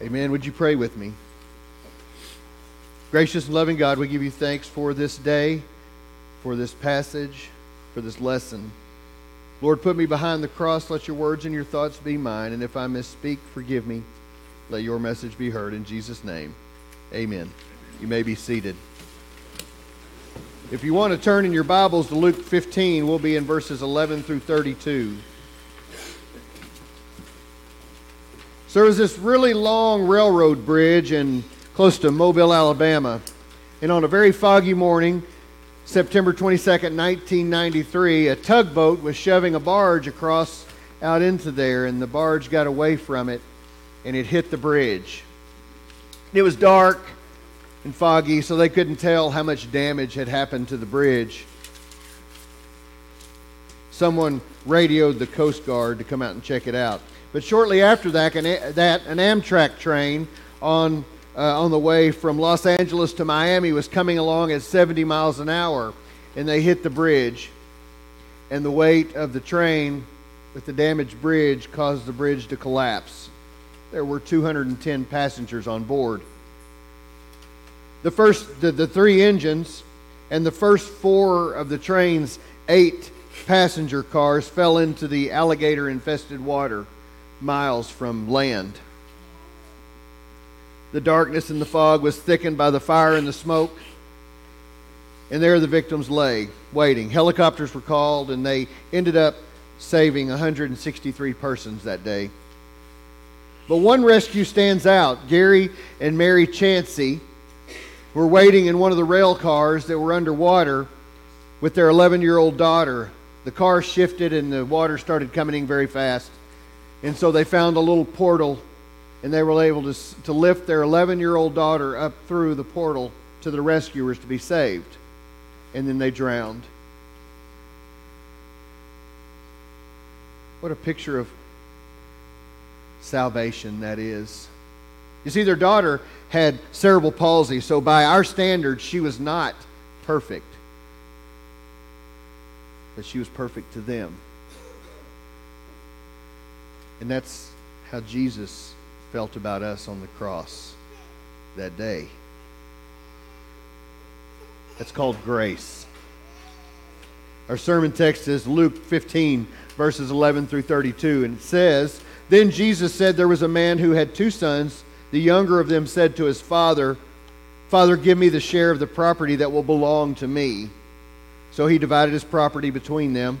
Amen. Would you pray with me? Gracious and loving God, we give you thanks for this day, for this passage, for this lesson. Lord, put me behind the cross. Let your words and your thoughts be mine. And if I misspeak, forgive me. Let your message be heard in Jesus' name. Amen. You may be seated. If you want to turn in your Bibles to Luke 15, we'll be in verses 11 through 32. So there was this really long railroad bridge in close to Mobile, Alabama. And on a very foggy morning, September 22nd, 1993, a tugboat was shoving a barge across out into there, and the barge got away from it and it hit the bridge. It was dark and foggy, so they couldn't tell how much damage had happened to the bridge. Someone radioed the Coast Guard to come out and check it out. But shortly after that, an, that, an Amtrak train on, uh, on the way from Los Angeles to Miami was coming along at 70 miles an hour, and they hit the bridge. And the weight of the train with the damaged bridge caused the bridge to collapse. There were 210 passengers on board. The first, the, the three engines and the first four of the train's eight passenger cars fell into the alligator infested water miles from land. The darkness and the fog was thickened by the fire and the smoke. And there the victims lay, waiting. Helicopters were called, and they ended up saving 163 persons that day. But one rescue stands out. Gary and Mary Chancey were waiting in one of the rail cars that were underwater with their 11 year old daughter. The car shifted, and the water started coming in very fast. And so they found a little portal and they were able to, to lift their 11 year old daughter up through the portal to the rescuers to be saved. And then they drowned. What a picture of salvation that is. You see, their daughter had cerebral palsy, so by our standards, she was not perfect. But she was perfect to them. And that's how Jesus felt about us on the cross that day. That's called grace. Our sermon text is Luke 15, verses 11 through 32, and it says, Then Jesus said there was a man who had two sons. The younger of them said to his father, Father, give me the share of the property that will belong to me. So he divided his property between them.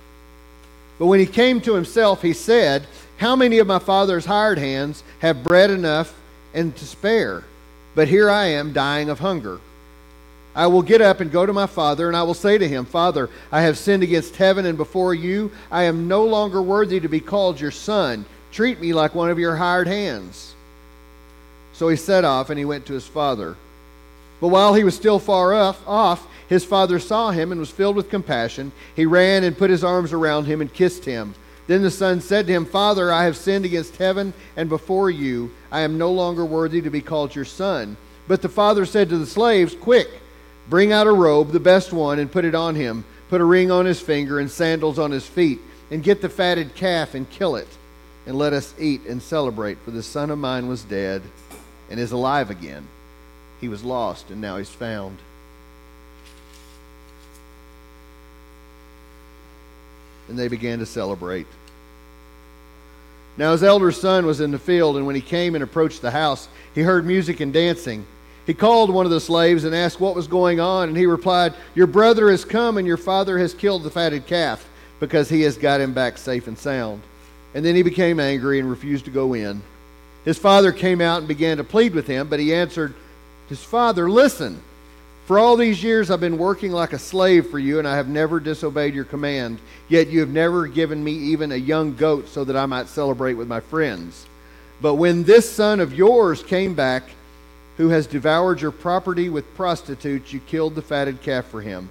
But when he came to himself, he said, How many of my father's hired hands have bread enough and to spare? But here I am dying of hunger. I will get up and go to my father, and I will say to him, Father, I have sinned against heaven and before you. I am no longer worthy to be called your son. Treat me like one of your hired hands. So he set off, and he went to his father. But while he was still far off, off his father saw him and was filled with compassion. He ran and put his arms around him and kissed him. Then the son said to him, Father, I have sinned against heaven and before you. I am no longer worthy to be called your son. But the father said to the slaves, Quick, bring out a robe, the best one, and put it on him. Put a ring on his finger and sandals on his feet. And get the fatted calf and kill it. And let us eat and celebrate. For the son of mine was dead and is alive again. He was lost and now he's found. and they began to celebrate. Now his elder son was in the field, and when he came and approached the house, he heard music and dancing. He called one of the slaves and asked what was going on, and he replied, Your brother has come, and your father has killed the fatted calf, because he has got him back safe and sound. And then he became angry and refused to go in. His father came out and began to plead with him, but he answered his father, Listen, for all these years I've been working like a slave for you, and I have never disobeyed your command. Yet you have never given me even a young goat so that I might celebrate with my friends. But when this son of yours came back, who has devoured your property with prostitutes, you killed the fatted calf for him.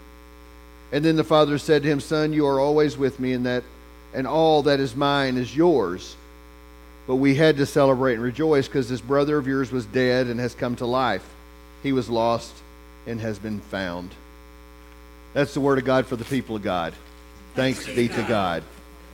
And then the father said to him, Son, you are always with me, and that and all that is mine is yours. But we had to celebrate and rejoice because this brother of yours was dead and has come to life. He was lost and has been found. That's the word of God for the people of God. Thanks be to God.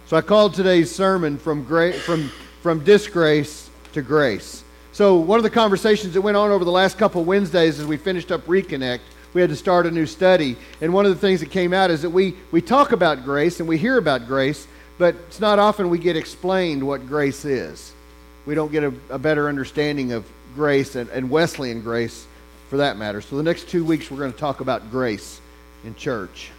So I called today's sermon from gra- from from disgrace to grace. So one of the conversations that went on over the last couple Wednesdays as we finished up Reconnect, we had to start a new study. And one of the things that came out is that we, we talk about grace and we hear about grace, but it's not often we get explained what grace is. We don't get a, a better understanding of grace and, and Wesleyan grace for that matter. So the next two weeks we're going to talk about grace in church.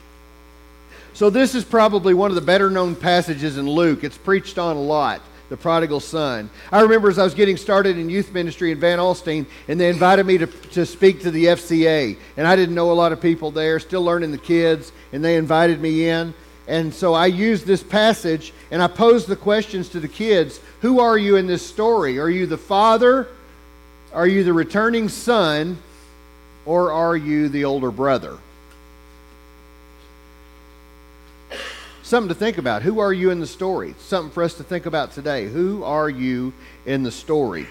So this is probably one of the better known passages in Luke. It's preached on a lot the prodigal son. I remember as I was getting started in youth ministry in Van Alstyne, and they invited me to, to speak to the FCA. And I didn't know a lot of people there, still learning the kids, and they invited me in. And so I used this passage and I posed the questions to the kids Who are you in this story? Are you the father? Are you the returning son? Or are you the older brother? something to think about. Who are you in the story? Something for us to think about today. Who are you in the story?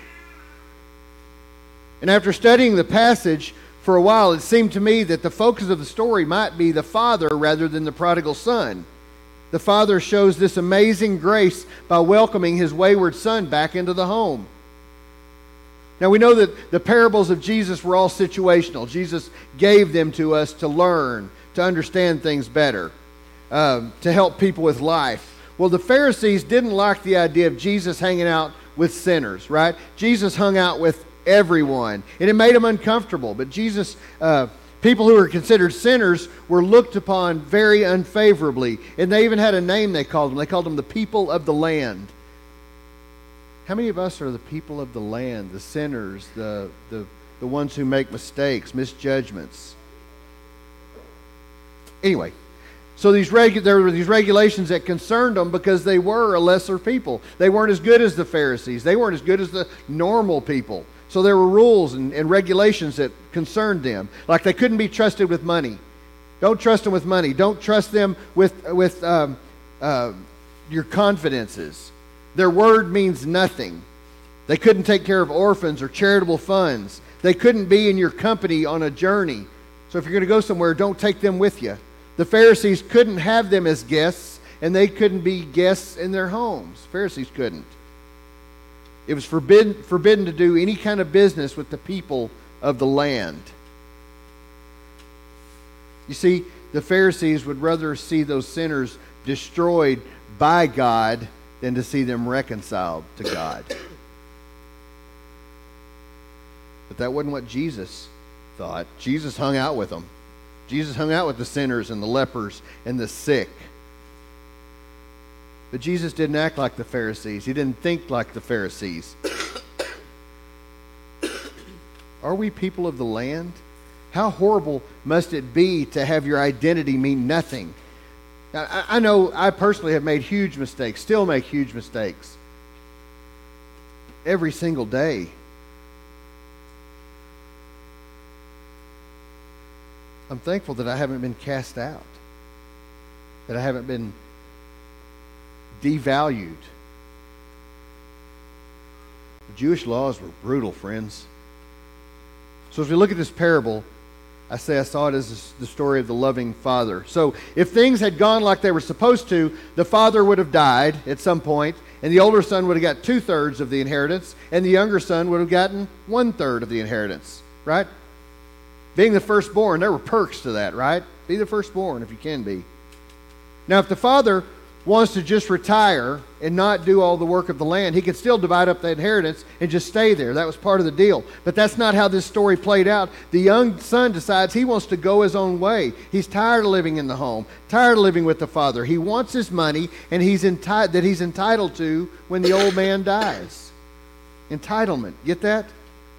And after studying the passage for a while, it seemed to me that the focus of the story might be the father rather than the prodigal son. The father shows this amazing grace by welcoming his wayward son back into the home. Now we know that the parables of Jesus were all situational. Jesus gave them to us to learn, to understand things better um, to help people with life. Well, the Pharisees didn't like the idea of Jesus hanging out with sinners, right? Jesus hung out with everyone, and it made them uncomfortable. But Jesus, uh, people who were considered sinners, were looked upon very unfavorably, and they even had a name they called them. They called them the people of the land. How many of us are the people of the land, the sinners, the, the, the ones who make mistakes, misjudgments? Anyway, so these regu- there were these regulations that concerned them because they were a lesser people. They weren't as good as the Pharisees. They weren't as good as the normal people. So there were rules and, and regulations that concerned them. Like they couldn't be trusted with money. Don't trust them with money. Don't trust them with, with um, uh, your confidences. Their word means nothing. They couldn't take care of orphans or charitable funds. They couldn't be in your company on a journey. So if you're going to go somewhere, don't take them with you. The Pharisees couldn't have them as guests, and they couldn't be guests in their homes. Pharisees couldn't. It was forbidden, forbidden to do any kind of business with the people of the land. You see, the Pharisees would rather see those sinners destroyed by God than to see them reconciled to God. But that wasn't what Jesus thought. Jesus hung out with them. Jesus hung out with the sinners and the lepers and the sick. But Jesus didn't act like the Pharisees. He didn't think like the Pharisees. Are we people of the land? How horrible must it be to have your identity mean nothing? I, know I personally have made huge mistakes, still make huge mistakes every single day. I'm thankful that I haven't been cast out, that I haven't been devalued. The Jewish laws were brutal, friends. So as we look at this parable, I say I saw it as the story of the loving father. So if things had gone like they were supposed to, the father would have died at some point, and the older son would have got two thirds of the inheritance, and the younger son would have gotten one third of the inheritance, right? Being the firstborn, there were perks to that, right? Be the firstborn if you can be. Now, if the father wants to just retire and not do all the work of the land, he could still divide up the inheritance and just stay there. That was part of the deal. But that's not how this story played out. The young son decides he wants to go his own way. He's tired of living in the home, tired of living with the father. He wants his money and he's enti- that he's entitled to when the old man dies. Entitlement. Get that?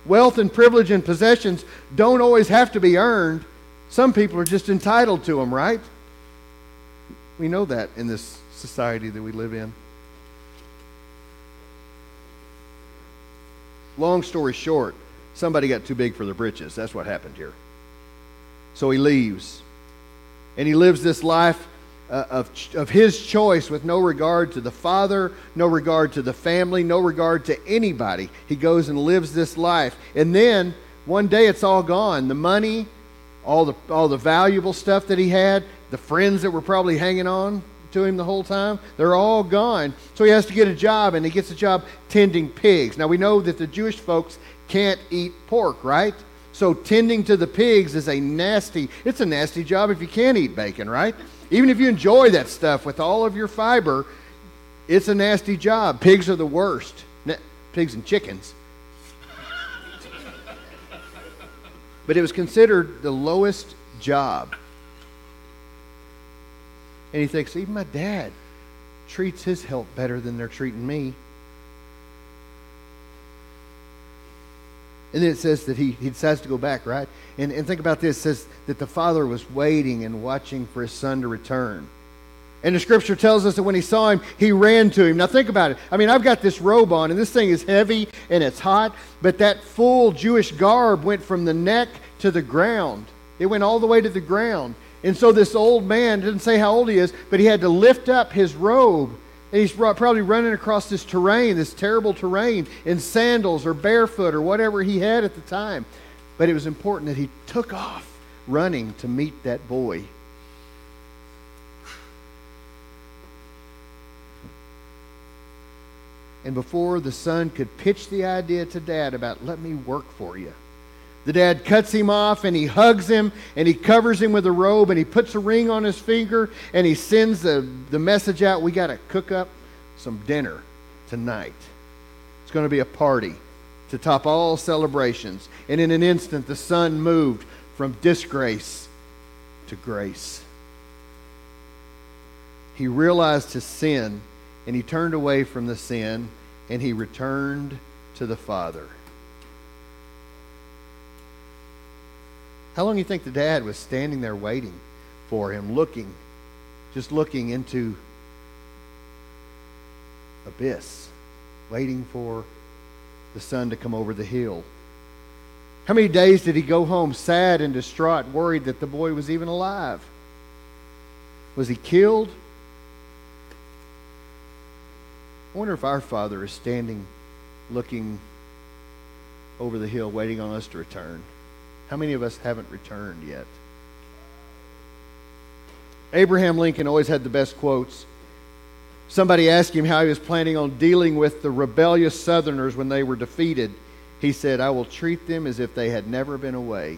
Wealth and privilege and possessions don't always have to be earned. Some people are just entitled to them, right? We know that in this society that we live in. long story short, somebody got too big for their britches. That's what happened here. So he leaves. And he lives this life uh, of, of his choice with no regard to the father, no regard to the family, no regard to anybody. He goes and lives this life. And then one day it's all gone. The money, all the, all the valuable stuff that he had, the friends that were probably hanging on to him the whole time, they're all gone. So he has to get a job, and he gets a job tending pigs. Now we know that the Jewish folks can't eat pork, right? So tending to the pigs is a nasty, it's a nasty job if you can't eat bacon, right? Even if you enjoy that stuff with all of your fiber, it's a nasty job. Pigs are the worst. Pigs and chickens. but it was considered the lowest job. And he thinks, even my dad treats his health better than they're treating me. And then it says that he, he decides to go back, right? And, and think about this. It says that the father was waiting and watching for his son to return. And the scripture tells us that when he saw him, he ran to him. Now think about it. I mean, I've got this robe on, and this thing is heavy and it's hot, but that full Jewish garb went from the neck to the ground. It went all the way to the ground. And so this old man, didn't say how old he is, but he had to lift up his robe and he's probably running across this terrain, this terrible terrain, in sandals or barefoot or whatever he had at the time. But it was important that he took off running to meet that boy. And before the son could pitch the idea to dad about, let me work for you, the dad cuts him off and he hugs him and he covers him with a robe and he puts a ring on his finger and he sends the, the message out we got to cook up some dinner tonight. It's going to be a party to top all celebrations. And in an instant, the son moved from disgrace to grace. He realized his sin and he turned away from the sin and he returned to the Father. How long do you think the dad was standing there waiting for him, looking, just looking into abyss, waiting for the son to come over the hill? How many days did he go home sad and distraught, worried that the boy was even alive? Was he killed? I wonder if our Father is standing looking over the hill, waiting on us to return. How many of us haven't returned yet? Abraham Lincoln always had the best quotes. Somebody asked him how he was planning on dealing with the rebellious Southerners when they were defeated. He said, I will treat them as if they had never been away.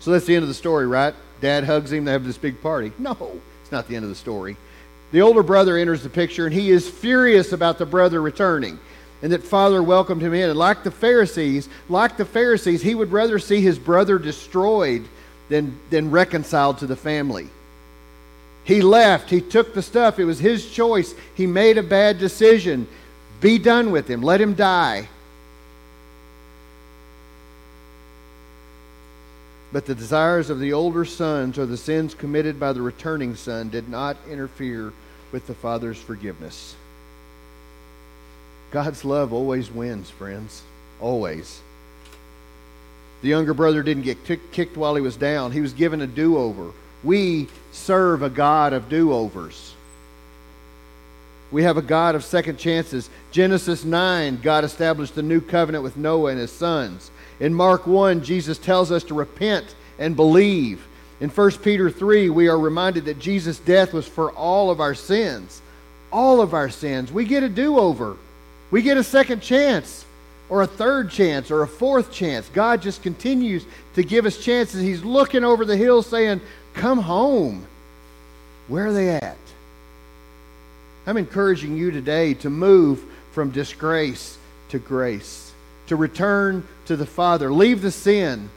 So that's the end of the story, right? Dad hugs him, they have this big party. No, it's not the end of the story. The older brother enters the picture, and he is furious about the brother returning and that father welcomed him in. And like the Pharisees, like the Pharisees, he would rather see his brother destroyed than, than reconciled to the family. He left. He took the stuff. It was his choice. He made a bad decision. Be done with him. Let him die. But the desires of the older sons or the sins committed by the returning son did not interfere with the father's forgiveness. God's love always wins, friends. Always. The younger brother didn't get kicked while he was down, he was given a do over. We serve a God of do overs. We have a God of second chances. Genesis 9, God established the new covenant with Noah and his sons. In Mark 1, Jesus tells us to repent and believe. In 1 Peter 3, we are reminded that Jesus' death was for all of our sins. All of our sins. We get a do over. We get a second chance or a third chance or a fourth chance. God just continues to give us chances. He's looking over the hill saying, Come home. Where are they at? I'm encouraging you today to move from disgrace to grace, to return to the Father. Leave the sin.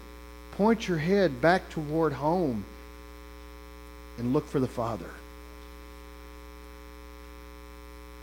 Point your head back toward home and look for the Father.